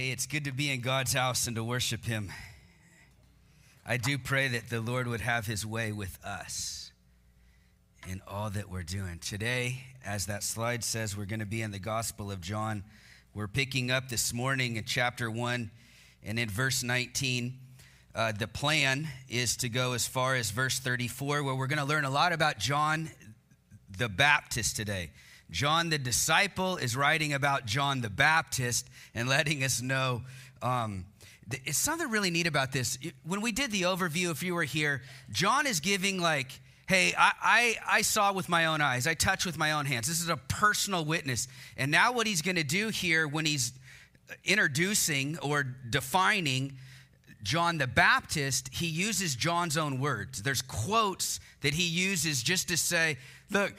Hey, it's good to be in God's house and to worship Him. I do pray that the Lord would have His way with us in all that we're doing. Today, as that slide says, we're going to be in the Gospel of John. We're picking up this morning in chapter 1 and in verse 19. Uh, the plan is to go as far as verse 34, where we're going to learn a lot about John the Baptist today. John the disciple is writing about John the Baptist and letting us know. Um, it's something really neat about this. When we did the overview, if you were here, John is giving like, hey, I, I, I saw with my own eyes, I touched with my own hands. This is a personal witness. And now, what he's going to do here when he's introducing or defining John the Baptist, he uses John's own words. There's quotes that he uses just to say, look,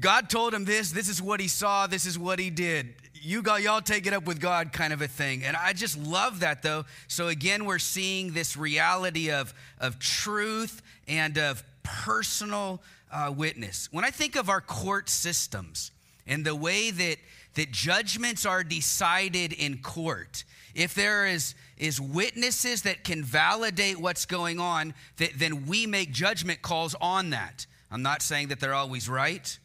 God told him this, this is what he saw, this is what he did. You got y'all take it up with God kind of a thing. And I just love that though. So again, we're seeing this reality of, of truth and of personal uh, witness. When I think of our court systems and the way that, that judgments are decided in court, if there is, is witnesses that can validate what's going on, that, then we make judgment calls on that. I'm not saying that they're always right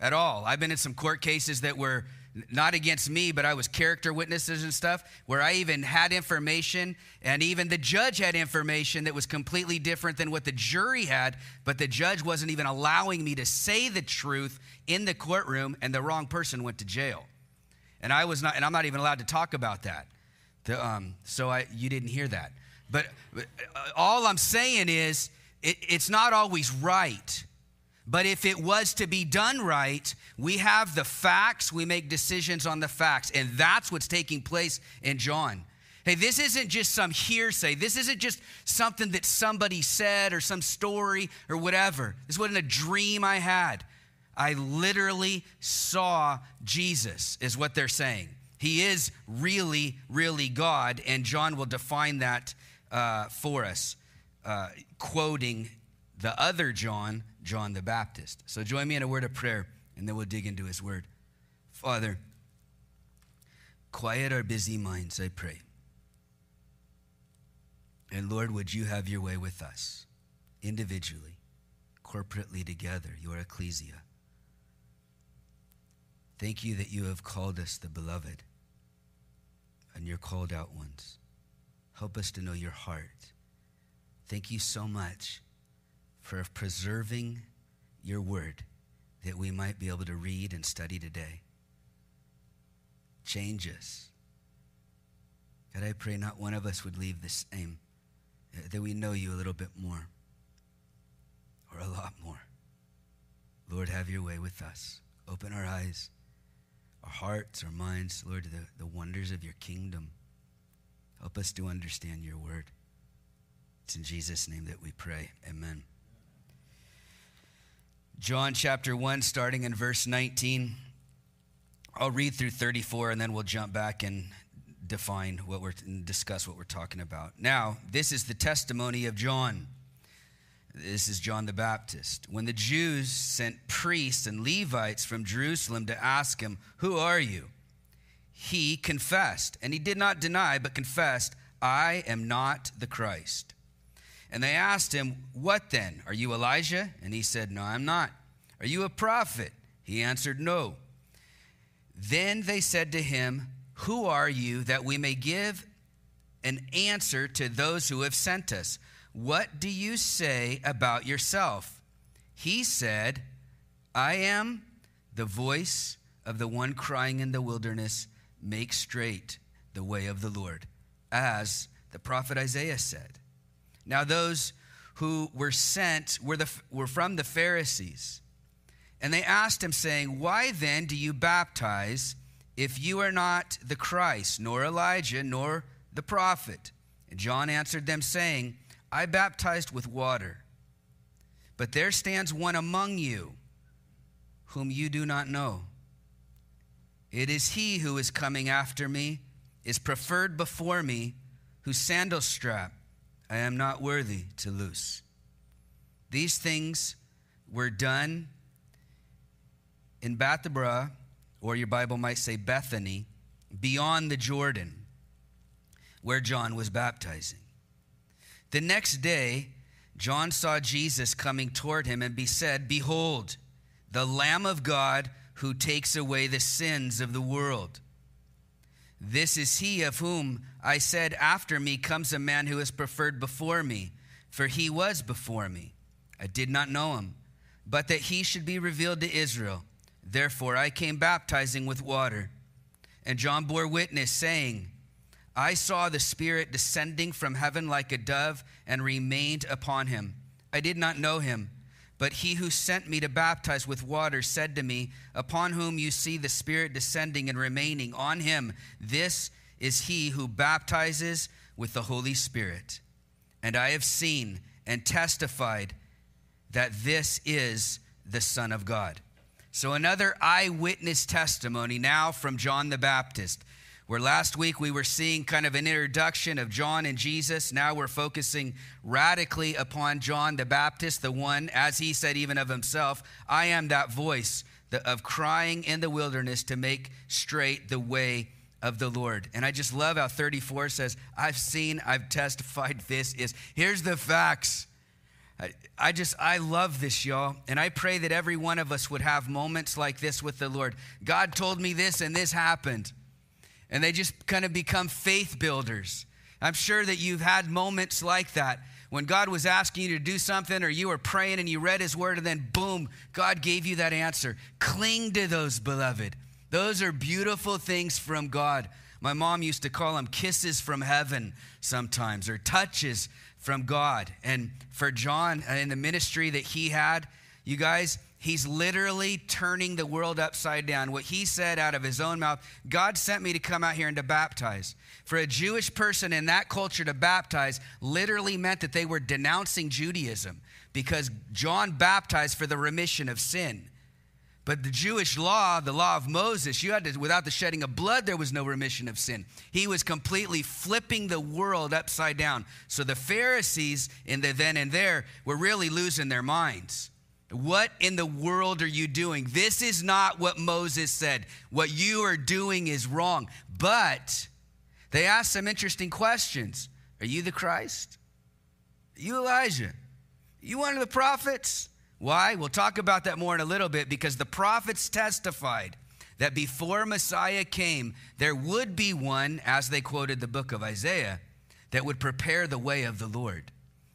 at all. I've been in some court cases that were not against me, but I was character witnesses and stuff, where I even had information, and even the judge had information that was completely different than what the jury had, but the judge wasn't even allowing me to say the truth in the courtroom, and the wrong person went to jail. And I was not, and I'm not even allowed to talk about that. The, um, so I, you didn't hear that. But, uh, all I'm saying is, it, it's not always right. But if it was to be done right, we have the facts, we make decisions on the facts. And that's what's taking place in John. Hey, this isn't just some hearsay. This isn't just something that somebody said or some story or whatever. This wasn't a dream I had. I literally saw Jesus, is what they're saying. He is really, really God, and John will define that uh, for us, uh, quoting the other John, John the Baptist. So join me in a word of prayer, and then we'll dig into his word. Father, quiet our busy minds, I pray. And Lord, would you have your way with us, individually, corporately together, your ecclesia. Thank you that you have called us the beloved and your called out ones. Help us to know your heart. Thank you so much for preserving your word that we might be able to read and study today. Change us. God, I pray not one of us would leave the same, uh, that we know you a little bit more or a lot more. Lord, have your way with us. Open our eyes, our hearts, our minds, Lord, to the, the wonders of your kingdom. Help us to understand your word. It's in Jesus' name that we pray. Amen. John chapter 1, starting in verse 19. I'll read through 34 and then we'll jump back and define what we're discuss what we're talking about. Now, this is the testimony of John. This is John the Baptist. When the Jews sent priests and Levites from Jerusalem to ask him, Who are you? He confessed, and he did not deny, but confessed, I am not the Christ. And they asked him, What then? Are you Elijah? And he said, No, I'm not. Are you a prophet? He answered, No. Then they said to him, Who are you that we may give an answer to those who have sent us? What do you say about yourself? He said, I am the voice of the one crying in the wilderness, Make straight the way of the Lord, as the prophet Isaiah said. Now, those who were sent were, the, were from the Pharisees. And they asked him, saying, Why then do you baptize if you are not the Christ, nor Elijah, nor the prophet? And John answered them, saying, I baptized with water, but there stands one among you whom you do not know. It is he who is coming after me, is preferred before me, whose sandal strap I am not worthy to loose. These things were done in Bethabara, or your Bible might say Bethany, beyond the Jordan, where John was baptizing. The next day, John saw Jesus coming toward him and be said, Behold, the Lamb of God who takes away the sins of the world. This is he of whom I said, After me comes a man who is preferred before me, for he was before me. I did not know him, but that he should be revealed to Israel. Therefore I came baptizing with water. And John bore witness, saying, I saw the Spirit descending from heaven like a dove and remained upon him. I did not know him, but he who sent me to baptize with water said to me, Upon whom you see the Spirit descending and remaining on him, this is he who baptizes with the Holy Spirit. And I have seen and testified that this is the Son of God. So, another eyewitness testimony now from John the Baptist. Where last week we were seeing kind of an introduction of John and Jesus, now we're focusing radically upon John the Baptist, the one, as he said even of himself, I am that voice of crying in the wilderness to make straight the way of the Lord. And I just love how 34 says, I've seen, I've testified, this is. Here's the facts. I, just, I love this, y'all. And I pray that every one of us would have moments like this with the Lord. God told me this and this happened. And they just kind of become faith builders. I'm sure that you've had moments like that when God was asking you to do something or you were praying and you read his word and then boom, God gave you that answer. Cling to those, beloved. Those are beautiful things from God. My mom used to call them kisses from heaven sometimes or touches from God. And for John, uh, in the ministry that he had, you guys, he's literally turning the world upside down. What he said out of his own mouth God sent me to come out here and to baptize. For a Jewish person in that culture to baptize literally meant that they were denouncing Judaism because John baptized for the remission of sin. But the Jewish law, the law of Moses, you had to, without the shedding of blood, there was no remission of sin. He was completely flipping the world upside down. So the Pharisees in the then and there were really losing their minds. What in the world are you doing? This is not what Moses said. What you are doing is wrong. But they asked some interesting questions Are you the Christ? Are you Elijah? Are you one of the prophets? Why? We'll talk about that more in a little bit because the prophets testified that before Messiah came, there would be one, as they quoted the book of Isaiah, that would prepare the way of the Lord.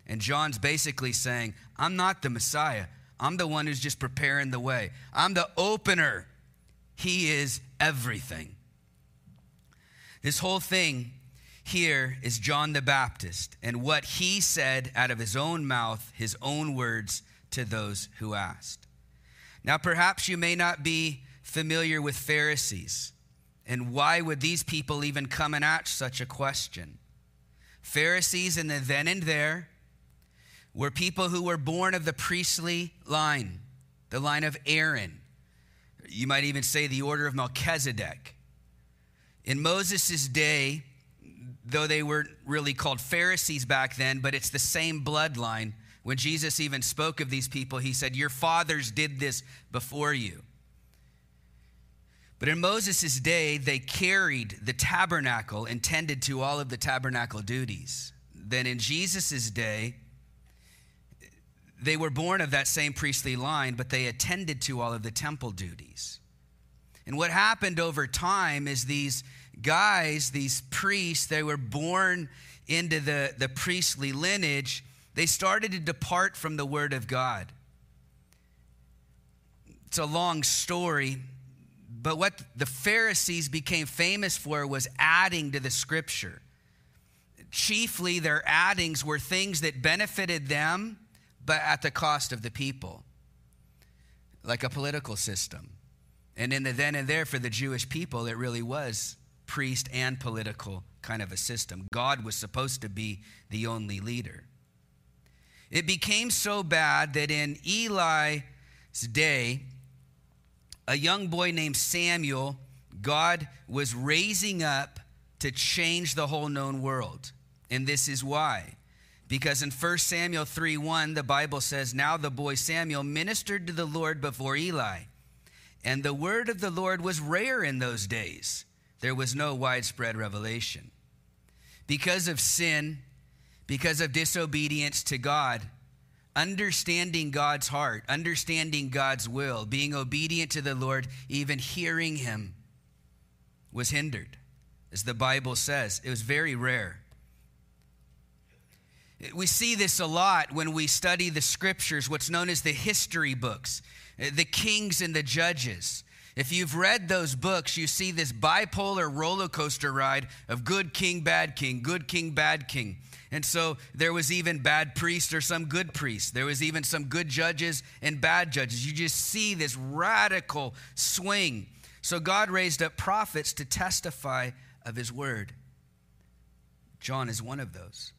And John's basically saying, I'm not the Messiah. I'm the one who's just preparing the way. I'm the opener. He is everything. This whole thing here is John the Baptist and what he said out of his own mouth, his own words to those who asked. Now, perhaps you may not be familiar with Pharisees. And why would these people even come and ask such a question? Pharisees in the then and there were people who were born of the priestly line, the line of Aaron. You might even say the order of Melchizedek. In Moses' day, though they weren't really called Pharisees back then, but it's the same bloodline when Jesus even spoke of these people, he said, Your fathers did this before you. But in Moses' day, they carried the tabernacle and tended to all of the tabernacle duties. Then in Jesus' day, they were born of that same priestly line, but they attended to all of the temple duties. And what happened over time is these guys, these priests, they were born into the, the priestly lineage they started to depart from the Word of God. It's a long story, but what the Pharisees became famous for was adding to the Scripture. Chiefly, their addings were things that benefited them, but at the cost of the people, like a political system. And in the then and there for the Jewish people, it really was priest and political kind of a system. God was supposed to be the only leader. It became so bad that in Eli's day, a young boy named Samuel, God was raising up to change the whole known world. And this is why. Because in 1 Samuel 3 1, the Bible says, Now the boy Samuel ministered to the Lord before Eli. And the word of the Lord was rare in those days. there was no widespread revelation. Because of sin, because of disobedience to God, understanding God's heart, understanding God's will, being obedient to the Lord, even hearing Him, was hindered. As the Bible says, it was very rare. We see this a lot when we study the scriptures, what's known as the history books, eh, the kings and the judges. If you've read those books, you see this bipolar roller coaster ride of good king, bad king, good king, bad king. And so there was even bad priests or some good priests. There was even some good judges and bad judges. You just see this radical swing. So God raised up prophets to testify of his word. John is one of those.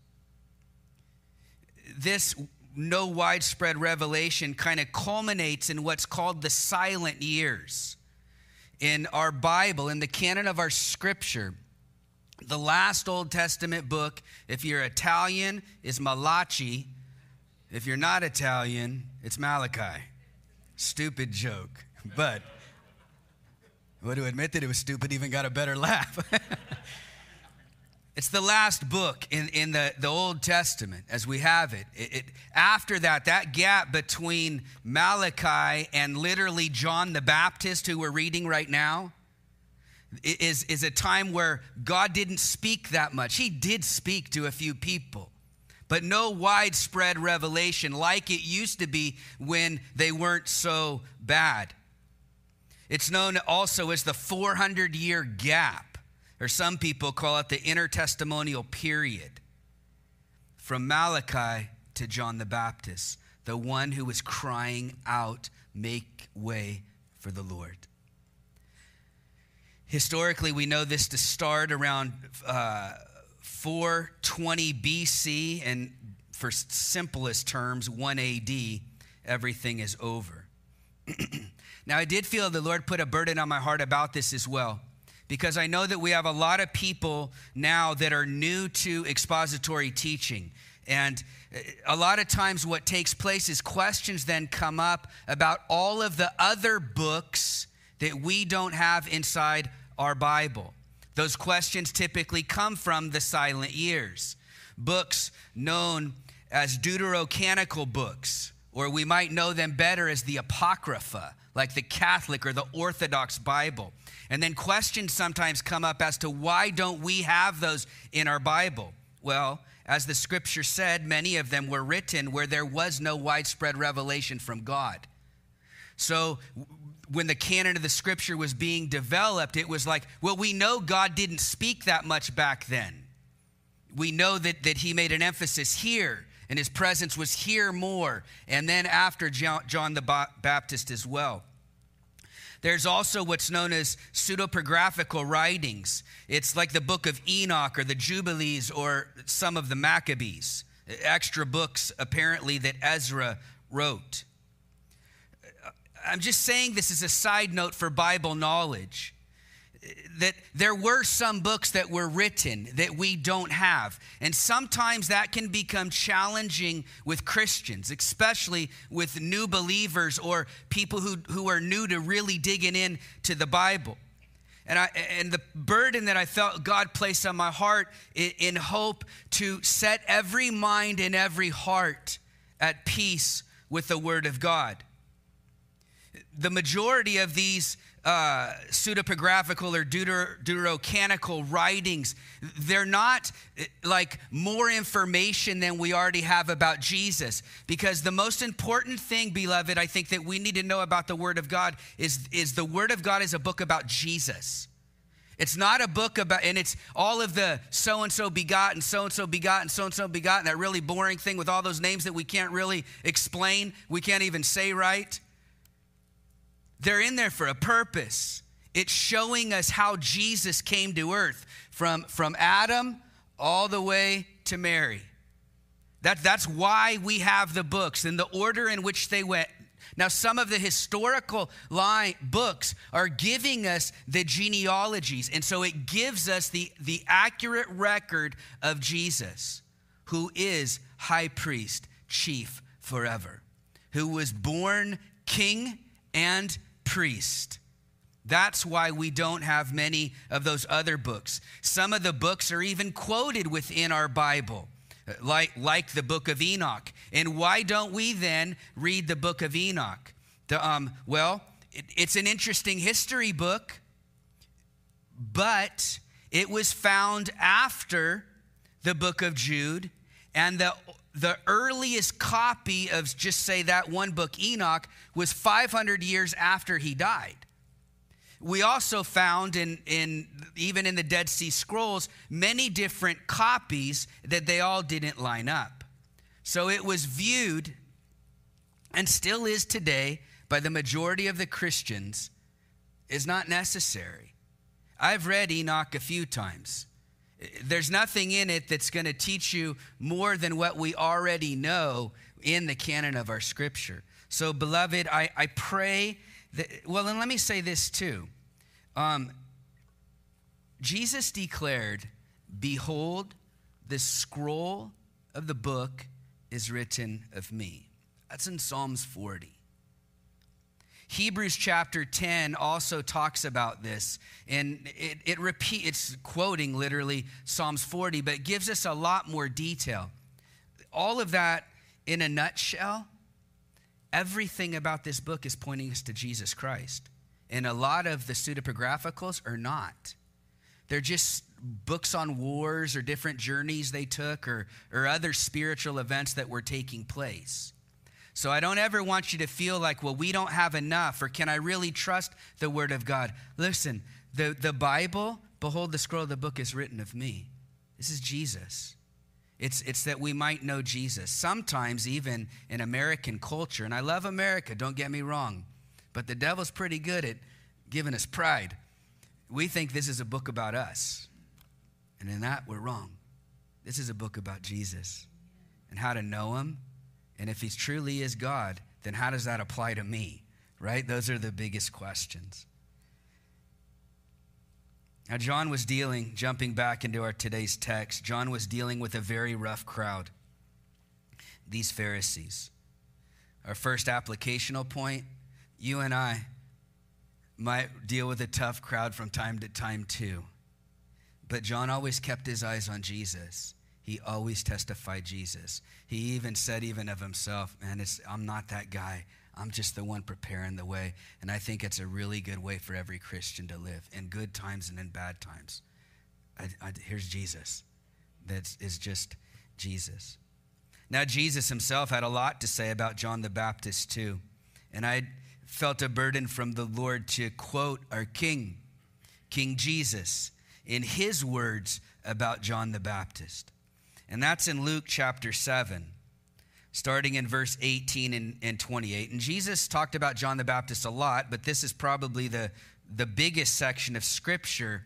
This no widespread revelation kind of culminates in what's called the silent years in our Bible, in the canon of our scripture, the last Old Testament book, if you're Italian, is Malachi. If you're not Italian, it's Malachi. Stupid joke. But would to admit that it was stupid even got a better laugh. It's the last book in, in the, the Old Testament as we have it. It, it. After that, that gap between Malachi and literally John the Baptist, who we're reading right now, is, is a time where God didn't speak that much. He did speak to a few people, but no widespread revelation like it used to be when they weren't so bad. It's known also as the 400 year gap or some people call it the intertestamental period from Malachi to John the Baptist, the one who was crying out, Make way for the Lord. Historically, we know this to start around uh, 420 BC, and for simplest terms, 1 AD, everything is over. now, I did feel the Lord put a burden on my heart about this as well because I know that we have a lot of people now that are new to expository teaching. And uh, a lot of times, what takes place is questions then come up about all of the other books that we don't have inside our Bible. Those questions typically come from the silent years, books known as deuterocanonical books, or we might know them better as the Apocrypha, like the Catholic or the Orthodox Bible. And then questions sometimes come up as to why don't we have those in our Bible? Well, as the scripture said, many of them were written where there was no widespread revelation from God. So when the canon of the scripture was being developed, it was like, well, we know God didn't speak that much back then. We know that, that he made an emphasis here, and his presence was here more, and then after John, John the Baptist as well. There's also what's known as pseudepigraphical writings. It's like the book of Enoch or the Jubilees or some of the Maccabees, extra books apparently that Ezra wrote. I'm just saying this as a side note for Bible knowledge that there were some books that were written that we don't have. And sometimes that can become challenging with Christians, especially with new believers or people who, who are new to really digging in to the Bible. And, I, and the burden that I felt God placed on my heart in, in hope to set every mind and every heart at peace with the Word of God. The majority of these uh, pseudepigraphical or deuter- deuterocanonical writings, they're not eh, like more information than we already have about Jesus. Because the most important thing, beloved, I think that we need to know about the Word of God is, is the Word of God is a book about Jesus. It's not a book about, and it's all of the so and so begotten, so and so begotten, so and so begotten, that really boring thing with all those names that we can't really explain, we can't even say right. They're in there for a purpose. It's showing us how Jesus came to earth from, from Adam all the way to Mary. That, that's why we have the books in the order in which they went. Now, some of the historical line books are giving us the genealogies, and so it gives us the, the accurate record of Jesus, who is high priest, chief forever, who was born king and priest. That's why we don't have many of those other books. Some of the books are even quoted within our Bible, like, like the book of Enoch. And why don't we then read the book of Enoch? The, um, well, it, it's an interesting history book, but it was found after the book of Jude, and the the earliest copy of just say that one book enoch was 500 years after he died we also found in, in even in the Dead Sea Scrolls many different copies that they all didn't line up. So it was viewed and still is today by the majority of the Christians is not necessary. I've read Enoch a few times. There's nothing in it that's going to teach you more than what we already know in the canon of our scripture. So, beloved, I, I pray that, well, and let me say this too. Um, Jesus declared, Behold, the scroll of the book is written of me. That's in Psalms 40. Hebrews chapter 10 also talks about this, and it, it repeat, it's quoting literally Psalms 40, but it gives us a lot more detail. All of that in a nutshell, everything about this book is pointing us to Jesus Christ. And a lot of the pseudepigraphicals are not. They're just books on wars or different journeys they took or, or other spiritual events that were taking place. So I don't ever want you to feel like, well, we don't have enough, or can I really trust the Word of God? Listen, the, the Bible, behold, the scroll of the book is written of me. This is Jesus. It's, it's that we might know Jesus. Sometimes, even in American culture, and I love America, don't get me wrong, but the devil's pretty good at giving us pride. We think this is a book about us. And in that, we're wrong. This is a book about Jesus and how to know him. And if he truly is God, then how does that apply to me? Right? Those are the biggest questions. Now, John was dealing, jumping back into our today's text, John was dealing with a very rough crowd, these Pharisees. Our first applicational point you and I might deal with a tough crowd from time to time too. But John always kept his eyes on Jesus. He always testified Jesus. He even said, even of himself, man, I'm not that guy. I'm just the one preparing the way. And I think it's a really good way for every Christian to live in good times and in bad times. I, I, here's Jesus. That is just Jesus. Now, Jesus himself had a lot to say about John the Baptist, too. And I felt a burden from the Lord to quote our King, King Jesus, in his words about John the Baptist. And that's in Luke chapter 7, starting in verse 18 and, and 28. And Jesus talked about John the Baptist a lot, but this is probably the, the biggest section of scripture.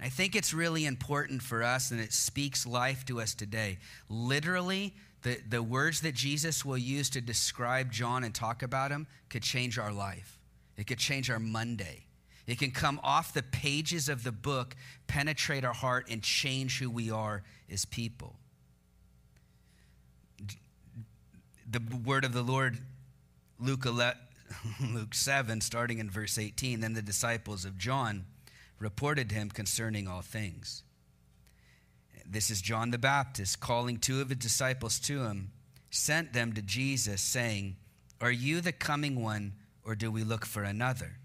I think it's really important for us, and it speaks life to us today. Literally, the, the words that Jesus will use to describe John and talk about him could change our life. It could change our Monday. It can come off the pages of the book, penetrate our heart, and change who we are as people. The word of the Lord, Luke, 11, Luke 7, starting in verse 18, then the disciples of John reported him concerning all things. This is John the Baptist calling two of his disciples to him, sent them to Jesus, saying, Are you the coming one, or do we look for another?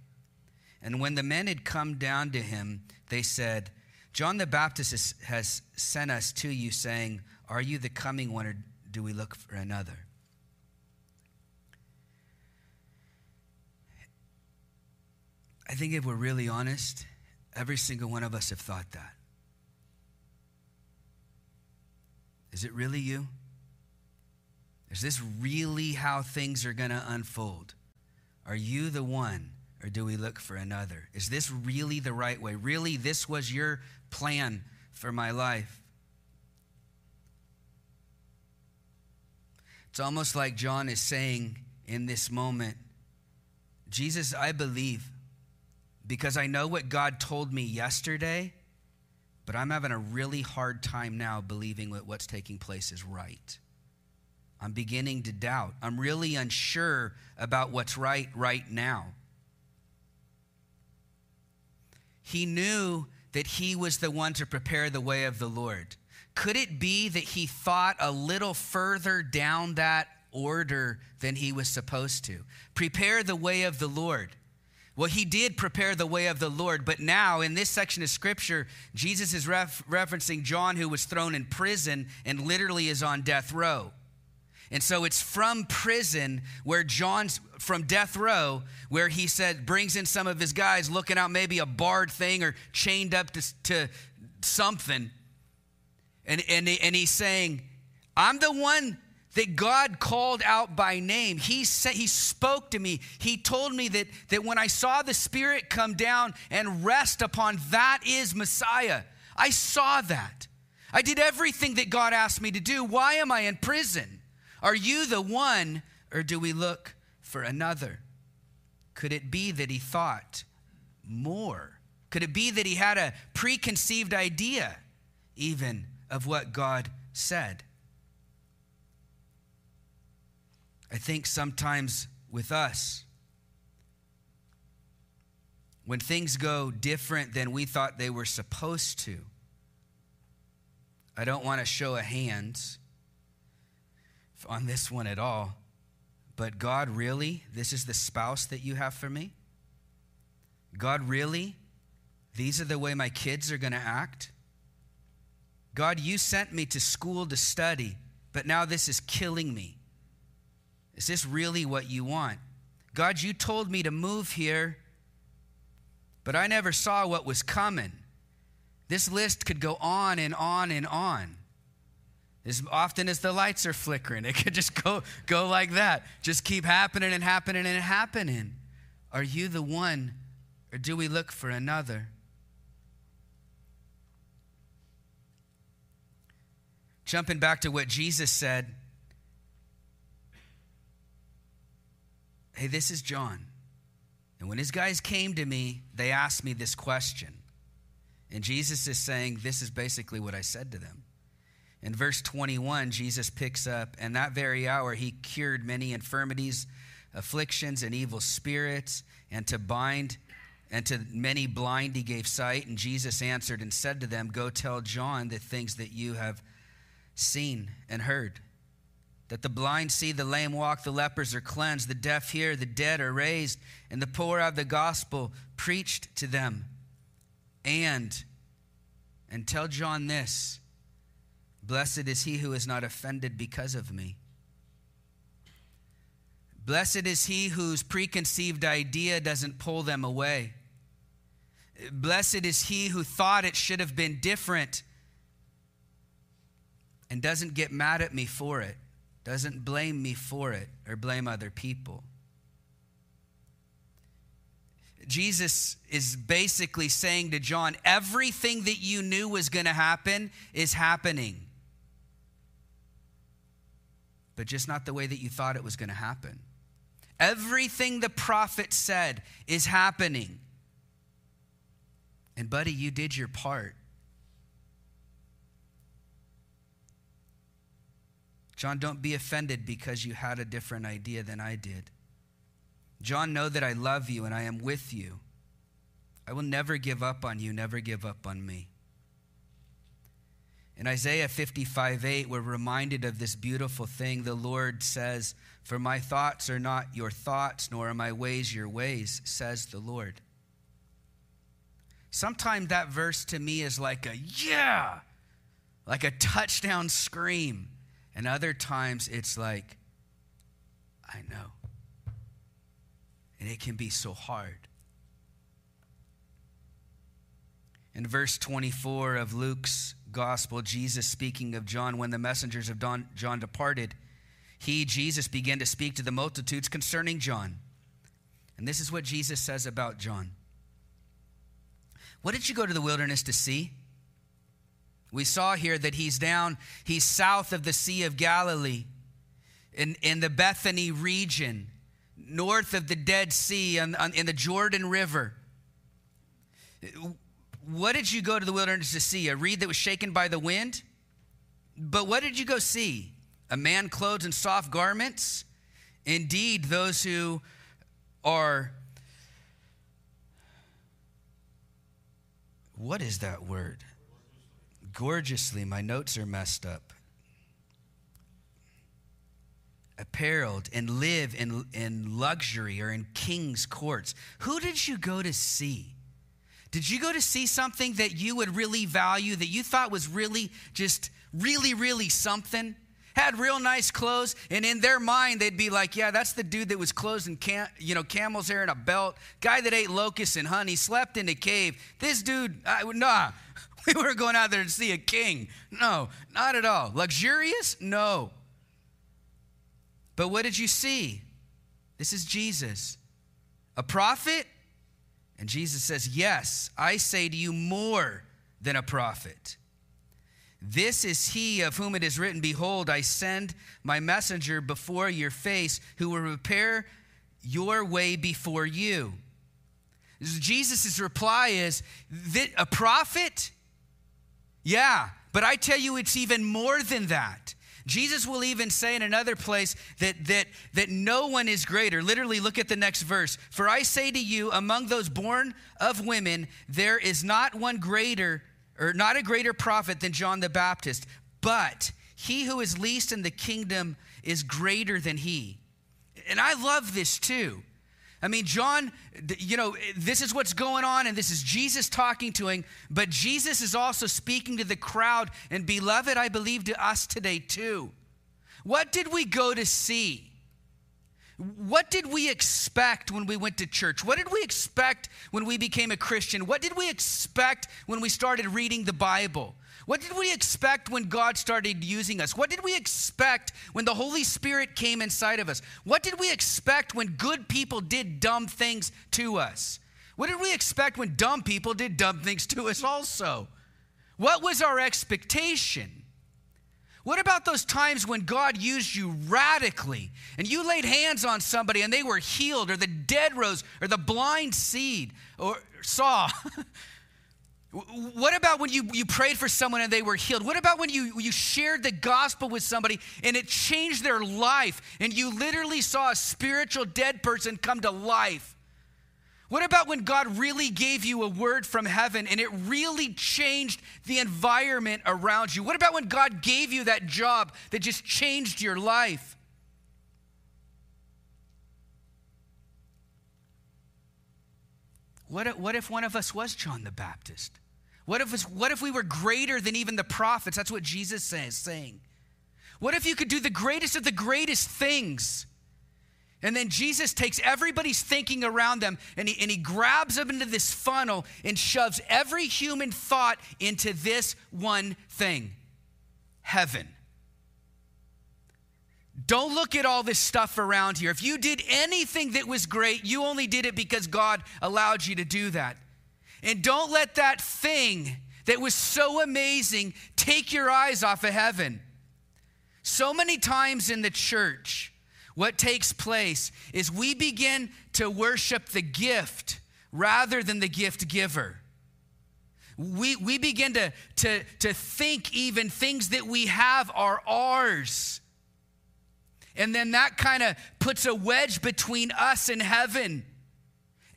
And when the men had come down to him, they said, John the Baptist has sent us to you, saying, Are you the coming one, or do we look for another? I think if we're really honest, every single one of us have thought that. Is it really you? Is this really how things are going to unfold? Are you the one, or do we look for another? Is this really the right way? Really, this was your plan for my life? It's almost like John is saying in this moment Jesus, I believe because I know what God told me yesterday but I'm having a really hard time now believing that what's taking place is right. I'm beginning to doubt. I'm really unsure about what's right right now. he knew that he was the one to prepare the way of the Lord. Could it be that he thought a little further down that order than he was supposed to? Prepare the way of the Lord. Well, he did prepare the way of the Lord, but now in this section of scripture, Jesus is ref- referencing John who was thrown in prison and literally is on death row. And so it's from prison where John's from death row, where he said, brings in some of his guys looking out maybe a barred thing or chained up to, to something. And, and, and he's saying, I'm the one that God called out by name. He, said, he spoke to me. He told me that, that when I saw the Spirit come down and rest upon that is Messiah, I saw that. I did everything that God asked me to do. Why am I in prison? Are you the one, or do we look for another? Could it be that he thought more? Could it be that he had a preconceived idea, even of what God said? I think sometimes with us, when things go different than we thought they were supposed to, I don't want to show a hand on this one at all, but God, really? This is the spouse that you have for me? God, really? These are the way my kids are going to act? God, you sent me to school to study, but now this is killing me. Is this really what you want? God, you told me to move here, but I never saw what was coming. This list could go on and on and on. As often as the lights are flickering, it could just go, go like that. Just keep happening and happening and happening. Are you the one, or do we look for another? Jumping back to what Jesus said Hey, this is John. And when his guys came to me, they asked me this question. And Jesus is saying, This is basically what I said to them. In verse 21, Jesus picks up, and that very hour he cured many infirmities, afflictions, and evil spirits, and to bind and to many blind he gave sight. And Jesus answered and said to them, Go tell John the things that you have seen and heard that the blind see, the lame walk, the lepers are cleansed, the deaf hear, the dead are raised, and the poor have the gospel preached to them. And, and tell John this Blessed is he who is not offended because of me. Blessed is he whose preconceived idea doesn't pull them away. Blessed is he who thought it should have been different and doesn't get mad at me for it doesn't blame me for it or blame other people. Jesus is basically saying to John, everything that you knew was going to happen is happening. But just not the way that you thought it was going to happen. Everything the prophet said is happening. And, buddy, you did your part. John, don't be offended because you had a different idea than I did. John, know that I love you and I am with you. I will never give up on you, never give up on me. In Isaiah 55 8, we're reminded of this beautiful thing. The Lord says, For my thoughts are not your thoughts, nor are my ways your ways, says the Lord. Sometimes that verse to me is like a yeah, like a touchdown scream. And other times it's like, I know. And it can be so hard. In verse 24 of Luke's gospel, Jesus speaking of John, when the messengers of John departed, he, Jesus, began to speak to the multitudes concerning John. And this is what Jesus says about John. What did you go to the wilderness to see? We saw here that he's down, he's south of the Sea of Galilee, in, in the Bethany region, north of the Dead Sea, on, on, in the Jordan River. What did you go to the wilderness to see? A reed that was shaken by the wind? But what did you go see? A man clothed in soft garments? Indeed, those who are what is that word? Gorgeously. My notes are messed up. Appareled and live in, in luxury or in king's courts. Who did you go to see? Did you go to see something that you would really value, that you thought was really just really, really something? Had real nice clothes, and in their mind, they'd be like, Yeah, that's the dude that was clothed in cam- you know, camel's hair and a belt, guy that ate locusts and honey, slept in a cave. This dude, I, would nah, we were going out there to see a king. No, not at all. Luxurious? No. But what did you see? This is Jesus. A prophet? And Jesus says, Yes, I say to you more than a prophet. This is he of whom it is written, Behold, I send my messenger before your face, who will prepare your way before you. Jesus' reply is, A prophet? Yeah, but I tell you, it's even more than that. Jesus will even say in another place that, that, that no one is greater. Literally, look at the next verse. For I say to you, among those born of women, there is not one greater, or not a greater prophet than John the Baptist, but he who is least in the kingdom is greater than he. And I love this too. I mean, John, you know, this is what's going on, and this is Jesus talking to him, but Jesus is also speaking to the crowd, and beloved, I believe to us today too. What did we go to see? What did we expect when we went to church? What did we expect when we became a Christian? What did we expect when we started reading the Bible? What did we expect when God started using us? What did we expect when the Holy Spirit came inside of us? What did we expect when good people did dumb things to us? What did we expect when dumb people did dumb things to us also? What was our expectation? What about those times when God used you radically and you laid hands on somebody and they were healed, or the dead rose, or the blind seed, or saw? What about when you, you prayed for someone and they were healed? What about when you, you shared the gospel with somebody and it changed their life and you literally saw a spiritual dead person come to life? What about when God really gave you a word from heaven and it really changed the environment around you? What about when God gave you that job that just changed your life? What if, what if one of us was John the Baptist? What if, what if we were greater than even the prophets? That's what Jesus says, saying. What if you could do the greatest of the greatest things? And then Jesus takes everybody's thinking around them and he, and he grabs them into this funnel and shoves every human thought into this one thing heaven. Don't look at all this stuff around here. If you did anything that was great, you only did it because God allowed you to do that. And don't let that thing that was so amazing take your eyes off of heaven. So many times in the church, what takes place is we begin to worship the gift rather than the gift giver. We, we begin to, to, to think even things that we have are ours and then that kind of puts a wedge between us and heaven.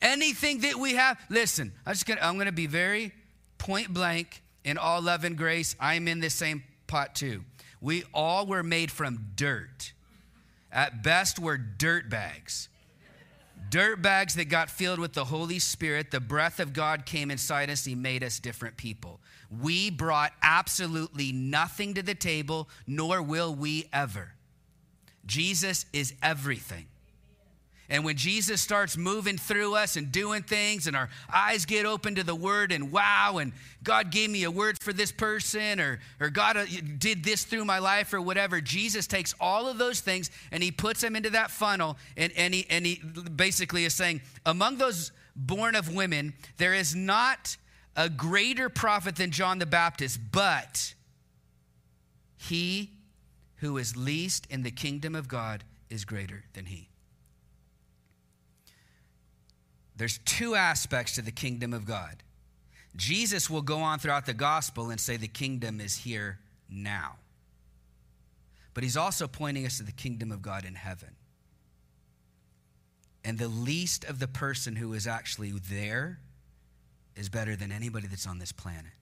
Anything that we have, listen, I'm just gonna, I'm gonna be very point blank in all love and grace. I'm in the same pot too. We all were made from dirt. At best, we're dirt bags. Dirt bags that got filled with the Holy Spirit. The breath of God came inside us. He made us different people. We brought absolutely nothing to the table, nor will we ever. Jesus is everything. And when Jesus starts moving through us and doing things, and our eyes get open to the word, and wow, and God gave me a word for this person, or, or God uh, did this through my life, or whatever, Jesus takes all of those things and he puts them into that funnel. And, and, he, and he basically is saying, Among those born of women, there is not a greater prophet than John the Baptist, but he who is least in the kingdom of God is greater than he. There's two aspects to the kingdom of God. Jesus will go on throughout the gospel and say the kingdom is here now. But he's also pointing us to the kingdom of God in heaven. And the least of the person who is actually there is better than anybody that's on this planet,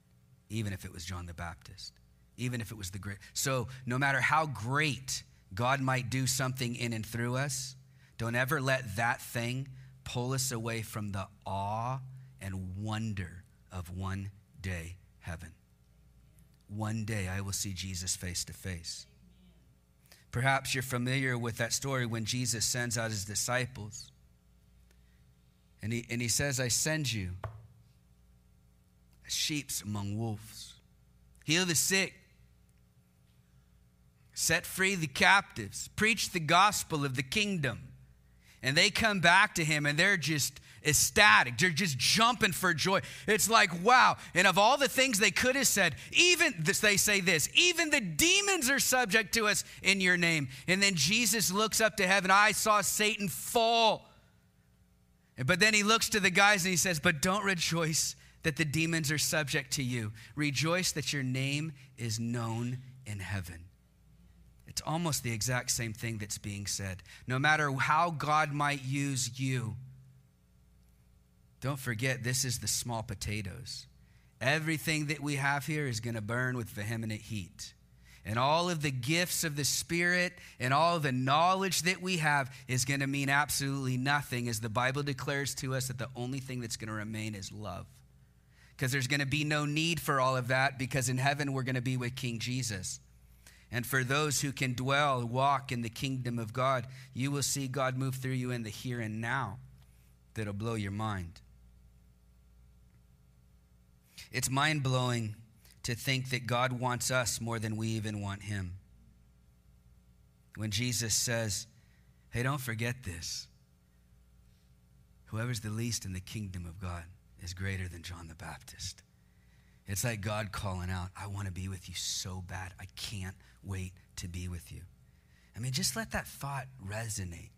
even if it was John the Baptist, even if it was the great. So, no matter how great God might do something in and through us, don't ever let that thing pull us away from the awe and wonder of one day heaven. One day I will see Jesus face to face. Perhaps you're familiar with that story when Jesus sends out his disciples. And he, and he says, I send you as sheep among wolves. Heal the sick, set free the captives, preach the gospel of the kingdom. And they come back to him and they're just ecstatic. They're just jumping for joy. It's like, wow. And of all the things they could have said, even this, they say this, even the demons are subject to us in your name. And then Jesus looks up to heaven. I saw Satan fall. But then he looks to the guys and he says, But don't rejoice that the demons are subject to you. Rejoice that your name is known in heaven. It's almost the exact same thing that's being said. No matter how God might use you, don't forget, this is the small potatoes. Everything that we have here is going to burn with vehement heat. And all of the gifts of the Spirit and all the knowledge that we have is going to mean absolutely nothing as the Bible declares to us that the only thing that's going to remain is love. Because there's going to be no need for all of that because in heaven we're going to be with King Jesus. And for those who can dwell, walk in the kingdom of God, you will see God move through you in the here and now that'll blow your mind. It's mind blowing to think that God wants us more than we even want Him. When Jesus says, Hey, don't forget this. Whoever's the least in the kingdom of God is greater than John the Baptist. It's like God calling out, I want to be with you so bad. I can't wait to be with you. I mean, just let that thought resonate.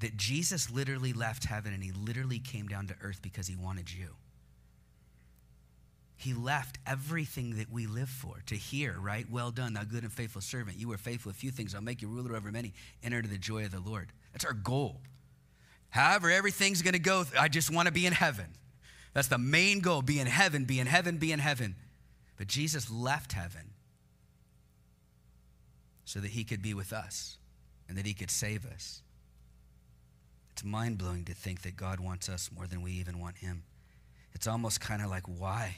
that Jesus literally left heaven and he literally came down to earth because he wanted you. He left everything that we live for to hear, right? Well done, thou good and faithful servant. You were faithful a few things. I'll make you ruler over many. Enter to the joy of the Lord. That's our goal. However, everything's going to go, I just want to be in heaven. That's the main goal be in heaven, be in heaven, be in heaven. But Jesus left heaven so that he could be with us and that he could save us. It's mind blowing to think that God wants us more than we even want Him. It's almost kind of like, why?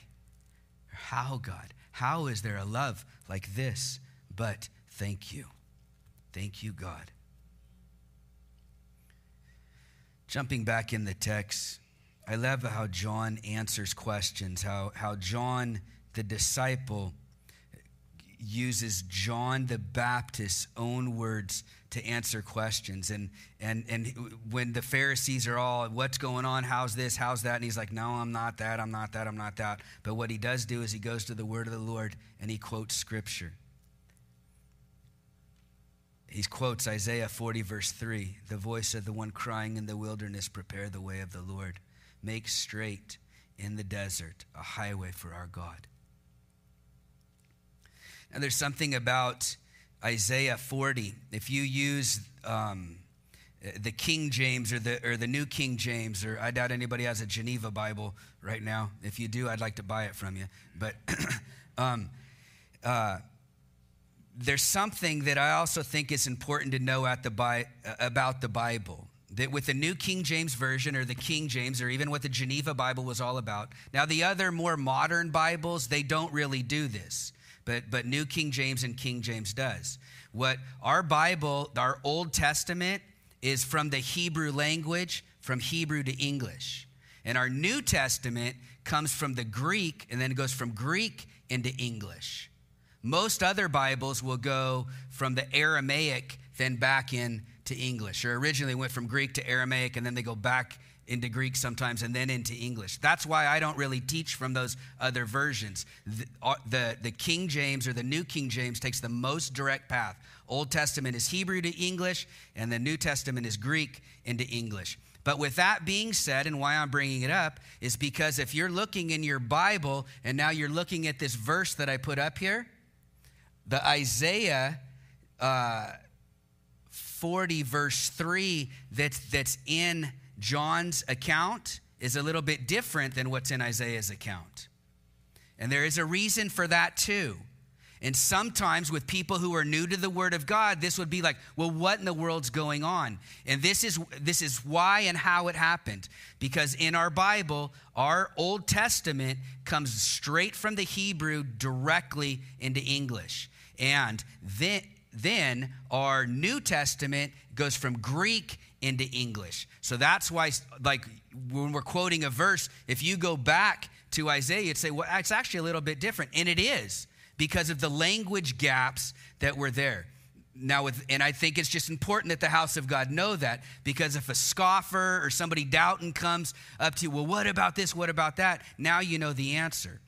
How, God? How is there a love like this? But thank you. Thank you, God. Jumping back in the text, I love how John answers questions, how, how John, the disciple, uses John the Baptist's own words to answer questions. And, and, and when the Pharisees are all, what's going on? How's this? How's that? And he's like, no, I'm not that. I'm not that. I'm not that. But what he does do is he goes to the word of the Lord and he quotes scripture. He quotes Isaiah 40, verse 3 the voice of the one crying in the wilderness, prepare the way of the Lord, make straight in the desert a highway for our God. And there's something about Isaiah 40. If you use um, the King James or the, or the New King James, or I doubt anybody has a Geneva Bible right now. If you do, I'd like to buy it from you. But um, uh, there's something that I also think is important to know at the Bi- about the Bible. That with the New King James Version or the King James or even what the Geneva Bible was all about. Now, the other more modern Bibles, they don't really do this but, but New King James and King James does. What our Bible, our Old Testament, is from the Hebrew language, from Hebrew to English. And our New Testament comes from the Greek and then it goes from Greek into English. Most other Bibles will go from the Aramaic then back into English, or originally went from Greek to Aramaic and then they go back into Greek sometimes and then into English. That's why I don't really teach from those other versions. The, uh, the, the, King James or the New King James takes the most direct path. Old Testament is Hebrew to English, and the New Testament is Greek into English. But with that being said, and why I'm bringing it up is because if you're looking in your Bible and now you're looking at this verse that I put up here, the Isaiah uh, 40, verse 3, that's, that's in John's account is a little bit different than what's in Isaiah's account. And there is a reason for that too. And sometimes with people who are new to the word of God, this would be like, well, what in the world's going on? And this is this is why and how it happened. Because in our Bible, our Old Testament comes straight from the Hebrew directly into English. And then then our New Testament goes from Greek into English. So that's why like when we're quoting a verse, if you go back to Isaiah, you'd say, well, it's actually a little bit different. And it is because of the language gaps that were there. Now, with, and I think it's just important that the house of God know that because if a scoffer or somebody doubting comes up to you, well, what about this? What about that? Now you know the answer.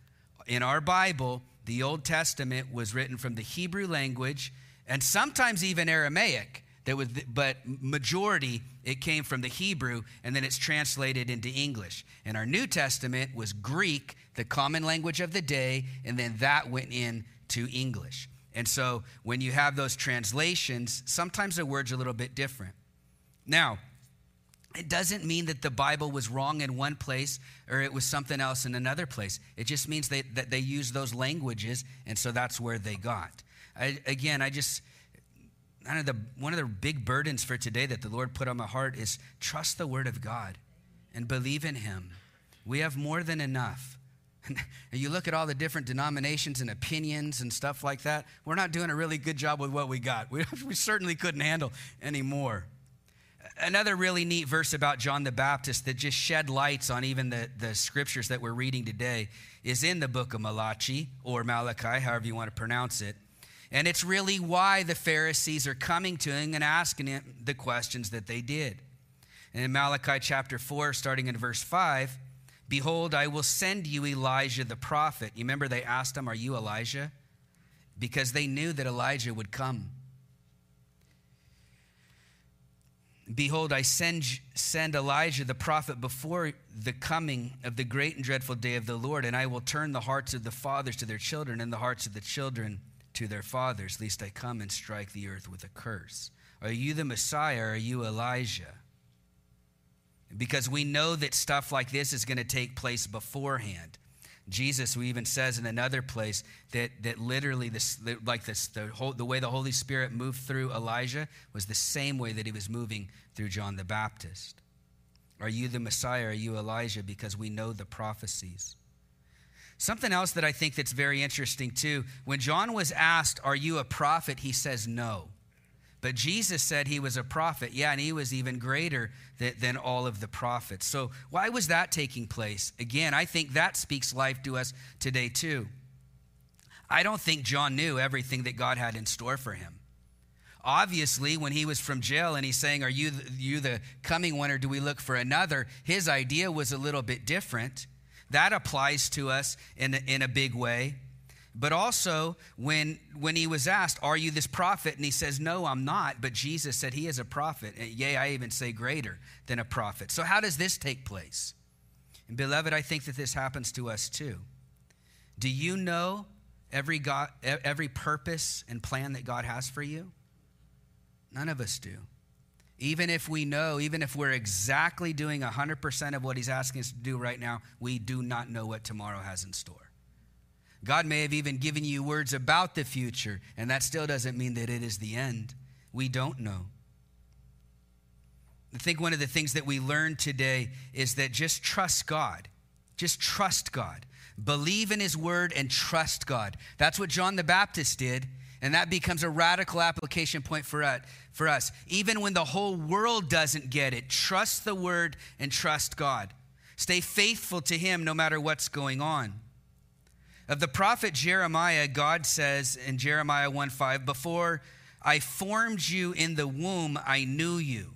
In our Bible, the Old Testament was written from the Hebrew language and sometimes even Aramaic. That was, but majority it came from the Hebrew and then it's translated into English. And our New Testament was Greek, the common language of the day, and then that went into English. And so when you have those translations, sometimes the words are a little bit different. Now, it doesn't mean that the Bible was wrong in one place or it was something else in another place. It just means they, that they used those languages, and so that's where they got. I, again, I just, I know the, one of the big burdens for today that the Lord put on my heart is trust the Word of God and believe in Him. We have more than enough. And you look at all the different denominations and opinions and stuff like that, we're not doing a really good job with what we got. We, we certainly couldn't handle any more. Another really neat verse about John the Baptist that just shed lights on even the, the scriptures that we're reading today is in the book of Malachi or Malachi, however you want to pronounce it. And it's really why the Pharisees are coming to him and asking him the questions that they did. And in Malachi chapter 4, starting in verse 5, Behold, I will send you Elijah the prophet. You remember they asked him, Are you Elijah? Because they knew that Elijah would come. Behold, I send, send Elijah the prophet before the coming of the great and dreadful day of the Lord, and I will turn the hearts of the fathers to their children and the hearts of the children to their fathers, lest I come and strike the earth with a curse. Are you the Messiah? Or are you Elijah? Because we know that stuff like this is going to take place beforehand. Jesus, who even says in another place that, that literally this like this the whole, the way the Holy Spirit moved through Elijah was the same way that he was moving through John the Baptist. Are you the Messiah? Are you Elijah? Because we know the prophecies. Something else that I think that's very interesting too, when John was asked, Are you a prophet? He says no. But Jesus said he was a prophet. Yeah, and he was even greater than, than, all of the prophets. So, why was that taking place? Again, I think that speaks life to us today, too. I don't think John knew everything that God had in store for him. Obviously, when he was from jail and he's saying, Are you, you the coming one or do we look for another? His idea was a little bit different. That applies to us in, in a big way. But also, when, when he was asked, Are you this prophet? And he says, No, I'm not. But Jesus said, He is a prophet. And Yea, I even say greater than a prophet. So, how does this take place? And, beloved, I think that this happens to us too. Do you know every, God, every purpose and plan that God has for you? None of us do. Even if we know, even if we're exactly doing 100% of what He's asking us to do right now, we do not know what tomorrow has in store. God may have even given you words about the future, and that still doesn't mean that it is the end. We don't know. I think one of the things that we learned today is that just trust God. Just trust God. Believe in His word and trust God. That's what John the Baptist did. And that becomes a radical application point for us. Even when the whole world doesn't get it, trust the word and trust God. Stay faithful to him no matter what's going on. Of the prophet Jeremiah, God says in Jeremiah 1 5, Before I formed you in the womb, I knew you.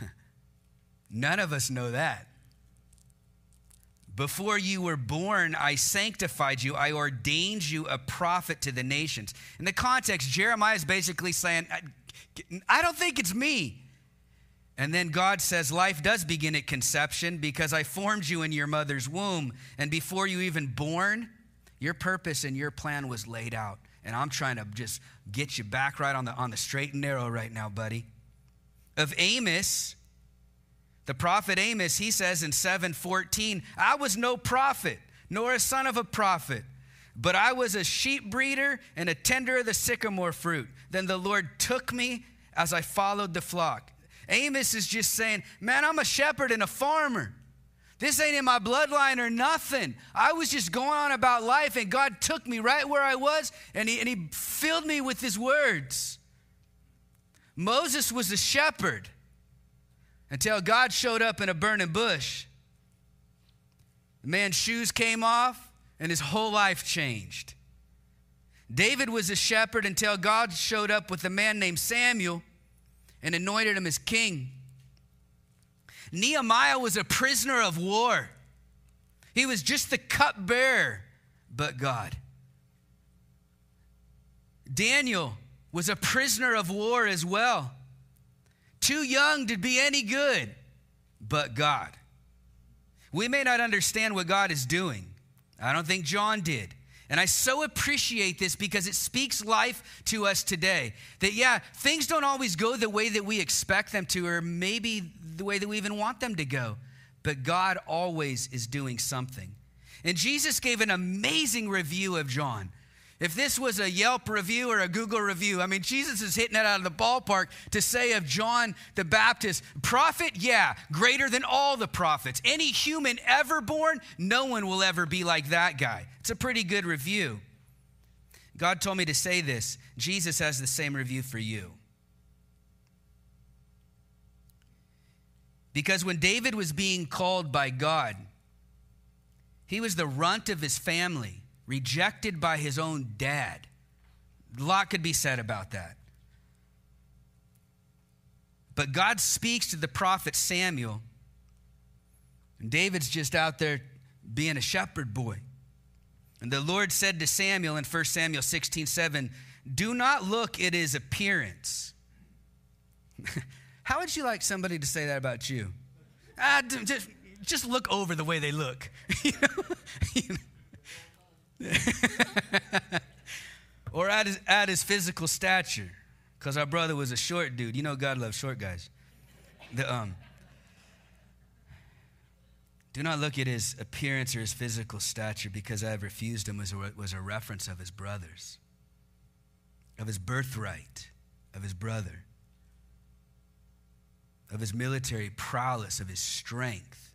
None of us know that. Before you were born, I sanctified you. I ordained you a prophet to the nations. In the context, Jeremiah is basically saying, I don't think it's me. And then God says, Life does begin at conception because I formed you in your mother's womb. And before you even born, your purpose and your plan was laid out. And I'm trying to just get you back right on the, on the straight and narrow right now, buddy. Of Amos, the prophet Amos, he says in 7:14, I was no prophet, nor a son of a prophet, but I was a sheep breeder and a tender of the sycamore fruit. Then the Lord took me as I followed the flock. Amos is just saying, Man, I'm a shepherd and a farmer. This ain't in my bloodline or nothing. I was just going on about life, and God took me right where I was, and He, and he filled me with His words. Moses was a shepherd until God showed up in a burning bush. The man's shoes came off, and his whole life changed. David was a shepherd until God showed up with a man named Samuel and anointed him as king. Nehemiah was a prisoner of war. He was just the cupbearer, but God. Daniel was a prisoner of war as well. Too young to be any good, but God. We may not understand what God is doing. I don't think John did. And I so appreciate this because it speaks life to us today. That, yeah, things don't always go the way that we expect them to, or maybe the way that we even want them to go. But God always is doing something. And Jesus gave an amazing review of John. If this was a Yelp review or a Google review, I mean, Jesus is hitting it out of the ballpark to say of John the Baptist, prophet, yeah, greater than all the prophets. Any human ever born, no one will ever be like that guy. It's a pretty good review. God told me to say this. Jesus has the same review for you. Because when David was being called by God, he was the runt of his family rejected by his own dad. A lot could be said about that. But God speaks to the prophet Samuel, and David's just out there being a shepherd boy. And the Lord said to Samuel in 1 Samuel 16 7, Do not look at his appearance. How would you like somebody to say that about you? Ah, just, just look over the way they look. you know? or at his, at his physical stature, because our brother was a short dude. You know, God loves short guys. The, um, do not look at his appearance or his physical stature because I have refused him was a, was a reference of his brothers, of his birthright, of his brother, of his military prowess, of his strength.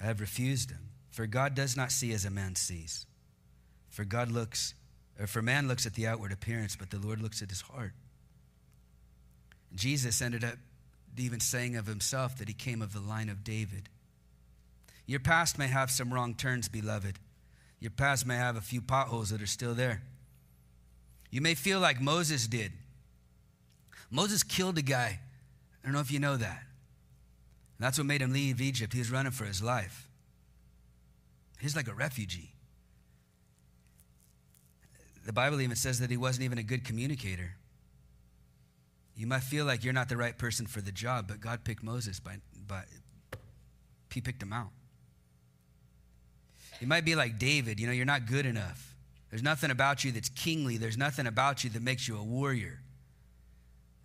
I have refused him. For God does not see as a man sees. For God looks, or for man looks at the outward appearance, but the Lord looks at his heart. Jesus ended up even saying of himself that he came of the line of David. Your past may have some wrong turns, beloved. Your past may have a few potholes that are still there. You may feel like Moses did. Moses killed a guy. I don't know if you know that. That's what made him leave Egypt. He was running for his life. He's like a refugee. The Bible even says that he wasn't even a good communicator. You might feel like you're not the right person for the job, but God picked Moses by, by he picked him out. You might be like David, you know, you're not good enough. There's nothing about you that's kingly. There's nothing about you that makes you a warrior.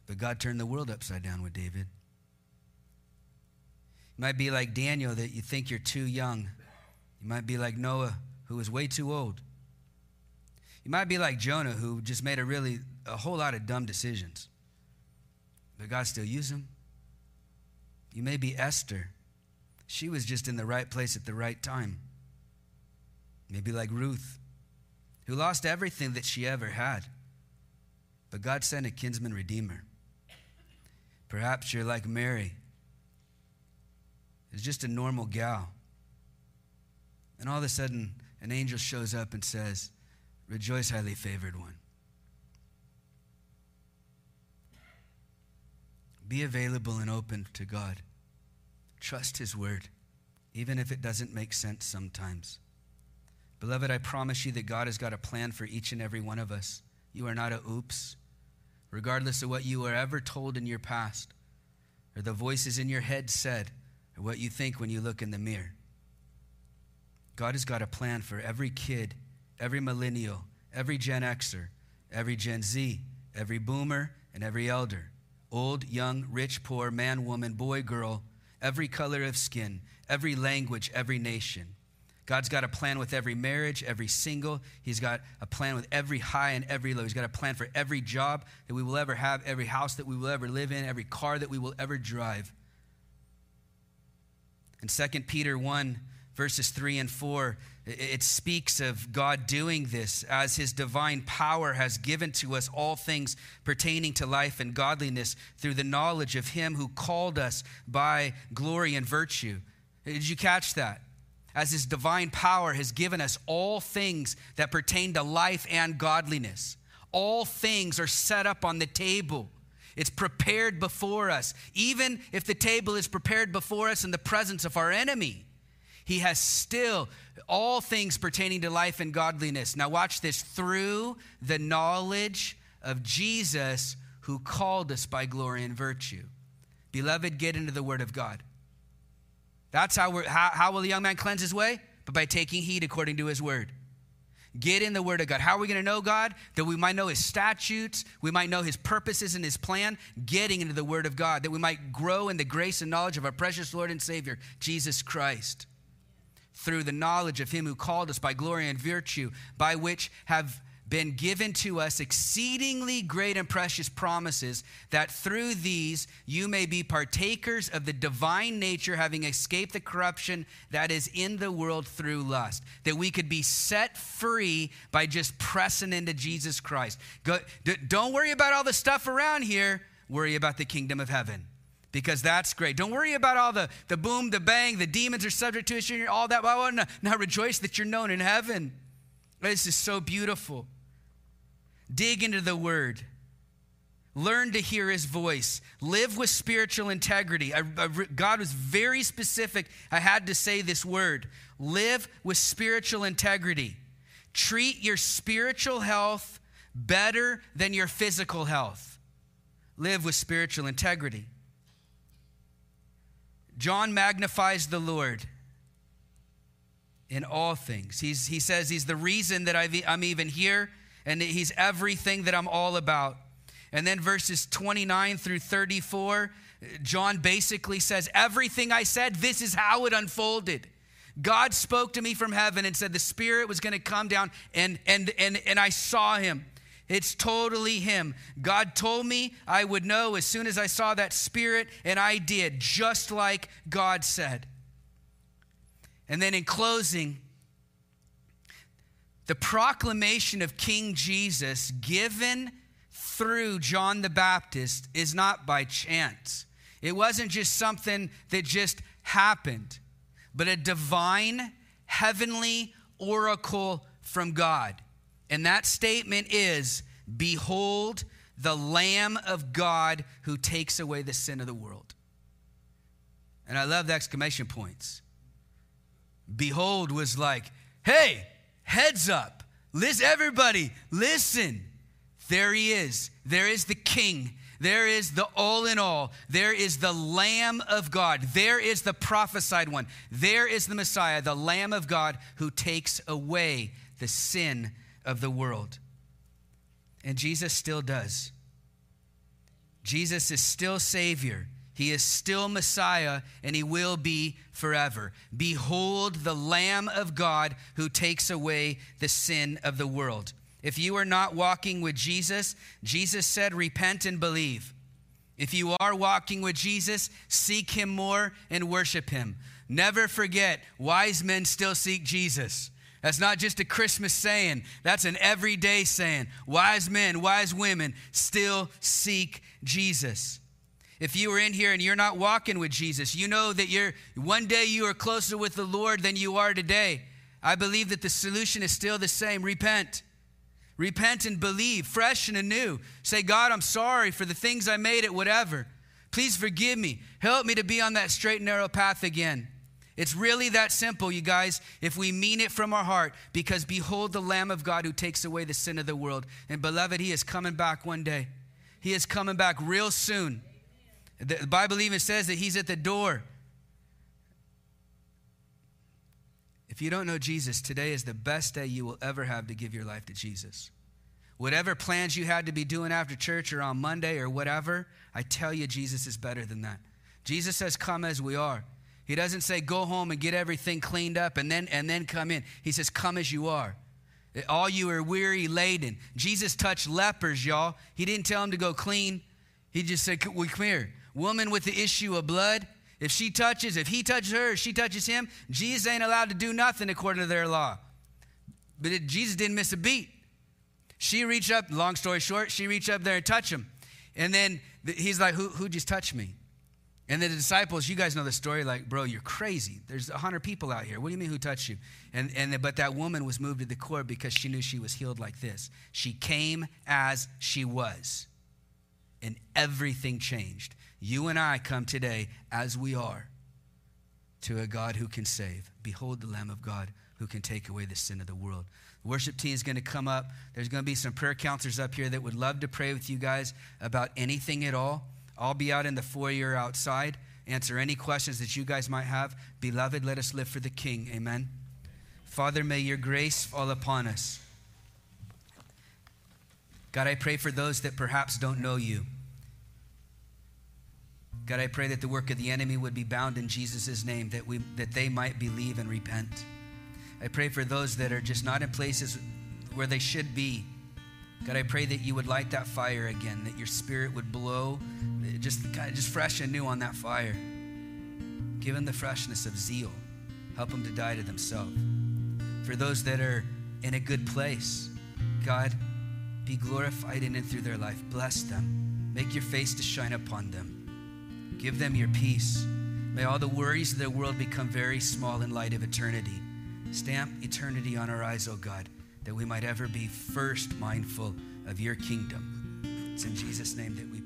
But God turned the world upside down with David. You might be like Daniel that you think you're too young you might be like Noah, who was way too old. You might be like Jonah, who just made a really a whole lot of dumb decisions. But God still used him. You may be Esther. She was just in the right place at the right time. Maybe like Ruth, who lost everything that she ever had. But God sent a kinsman redeemer. Perhaps you're like Mary. It's just a normal gal and all of a sudden, an angel shows up and says, Rejoice, highly favored one. Be available and open to God. Trust His word, even if it doesn't make sense sometimes. Beloved, I promise you that God has got a plan for each and every one of us. You are not a oops. Regardless of what you were ever told in your past, or the voices in your head said, or what you think when you look in the mirror. God has got a plan for every kid, every millennial, every Gen Xer, every Gen Z, every boomer, and every elder, old, young, rich, poor, man, woman, boy, girl, every color of skin, every language, every nation. God's got a plan with every marriage, every single. He's got a plan with every high and every low. He's got a plan for every job that we will ever have, every house that we will ever live in, every car that we will ever drive. In 2 Peter 1, verses 3 and 4, it speaks of God doing this as his divine power has given to us all things pertaining to life and godliness through the knowledge of him who called us by glory and virtue. Did you catch that? As his divine power has given us all things that pertain to life and godliness. All things are set up on the table. It's prepared before us. Even if the table is prepared before us in the presence of our enemy, he has still all things pertaining to life and godliness. Now, watch this through the knowledge of Jesus who called us by glory and virtue. Beloved, get into the Word of God. That's how, we're, how, how will the young man cleanse his way? But by taking heed according to his Word. Get in the Word of God. How are we going to know God? That we might know His statutes, we might know His purposes and His plan. Getting into the Word of God, that we might grow in the grace and knowledge of our precious Lord and Savior, Jesus Christ through the knowledge of him who called us by glory and virtue, by which have been given to us exceedingly great and precious promises, that through these you may be partakers of the divine nature, having escaped the corruption that is in the world through lust. That we could be set free by just pressing into Jesus Christ. Go, don't worry about all the stuff around here, worry about the kingdom of heaven because that's great. Don't worry about all the, the boom, the bang, the demons are subject to it, all that. Blah, blah. Now rejoice that you're known in heaven. This is so beautiful. Dig into the word. Learn to hear his voice. Live with spiritual integrity. I, I, God was very specific. I had to say this word. Live with spiritual integrity. Treat your spiritual health better than your physical health. Live with spiritual integrity. John magnifies the Lord in all things. He's, he says he's the reason that i am even here, and he's everything that I'm all about. And then verses 29 through 34, John basically says, Everything I said, this is how it unfolded. God spoke to me from heaven and said the Spirit was going to come down, and, and, and, and I saw him. It's totally Him. God told me I would know as soon as I saw that Spirit, and I did, just like God said. And then in closing, the proclamation of King Jesus given through John the Baptist is not by chance. It wasn't just something that just happened, but a divine, heavenly oracle from God. And that statement is Behold the Lamb of God who takes away the sin of the world. And I love the exclamation points. Behold was like, hey, heads up. Listen, everybody, listen. There he is. There is the King. There is the all in all. There is the Lamb of God. There is the prophesied one. There is the Messiah, the Lamb of God who takes away the sin of the world. And Jesus still does. Jesus is still Savior. He is still Messiah, and He will be forever. Behold the Lamb of God who takes away the sin of the world. If you are not walking with Jesus, Jesus said, Repent and believe. If you are walking with Jesus, seek Him more and worship Him. Never forget, wise men still seek Jesus. That's not just a Christmas saying, that's an everyday saying. Wise men, wise women still seek Jesus. If you are in here and you're not walking with Jesus, you know that you're one day you are closer with the Lord than you are today. I believe that the solution is still the same. Repent. Repent and believe, fresh and anew. Say, God, I'm sorry for the things I made it, whatever. Please forgive me. Help me to be on that straight and narrow path again. It's really that simple, you guys, if we mean it from our heart, because behold the Lamb of God who takes away the sin of the world. And beloved, He is coming back one day. He is coming back real soon. The Bible even says that He's at the door. If you don't know Jesus, today is the best day you will ever have to give your life to Jesus. Whatever plans you had to be doing after church or on Monday or whatever, I tell you, Jesus is better than that. Jesus says, Come as we are. He doesn't say, Go home and get everything cleaned up and then, and then come in. He says, Come as you are. All you are weary, laden. Jesus touched lepers, y'all. He didn't tell them to go clean. He just said, Come here. Woman with the issue of blood, if she touches, if he touches her, if she touches him, Jesus ain't allowed to do nothing according to their law. But it, Jesus didn't miss a beat. She reached up, long story short, she reached up there and touched him. And then he's like, Who, who just touched me? And the disciples, you guys know the story, like, bro, you're crazy. There's a hundred people out here. What do you mean who touched you? And, and but that woman was moved to the core because she knew she was healed like this. She came as she was. And everything changed. You and I come today as we are to a God who can save. Behold the Lamb of God who can take away the sin of the world. The worship team is going to come up. There's going to be some prayer counselors up here that would love to pray with you guys about anything at all. I'll be out in the foyer outside, answer any questions that you guys might have. Beloved, let us live for the King. Amen. Father, may your grace fall upon us. God, I pray for those that perhaps don't know you. God, I pray that the work of the enemy would be bound in Jesus' name, that, we, that they might believe and repent. I pray for those that are just not in places where they should be. God, I pray that you would light that fire again, that your spirit would blow just, just fresh and new on that fire. Give them the freshness of zeal. Help them to die to themselves. For those that are in a good place, God, be glorified in and through their life. Bless them. Make your face to shine upon them. Give them your peace. May all the worries of the world become very small in light of eternity. Stamp eternity on our eyes, O oh God, that we might ever be first mindful of your kingdom. It's in Jesus' name that we.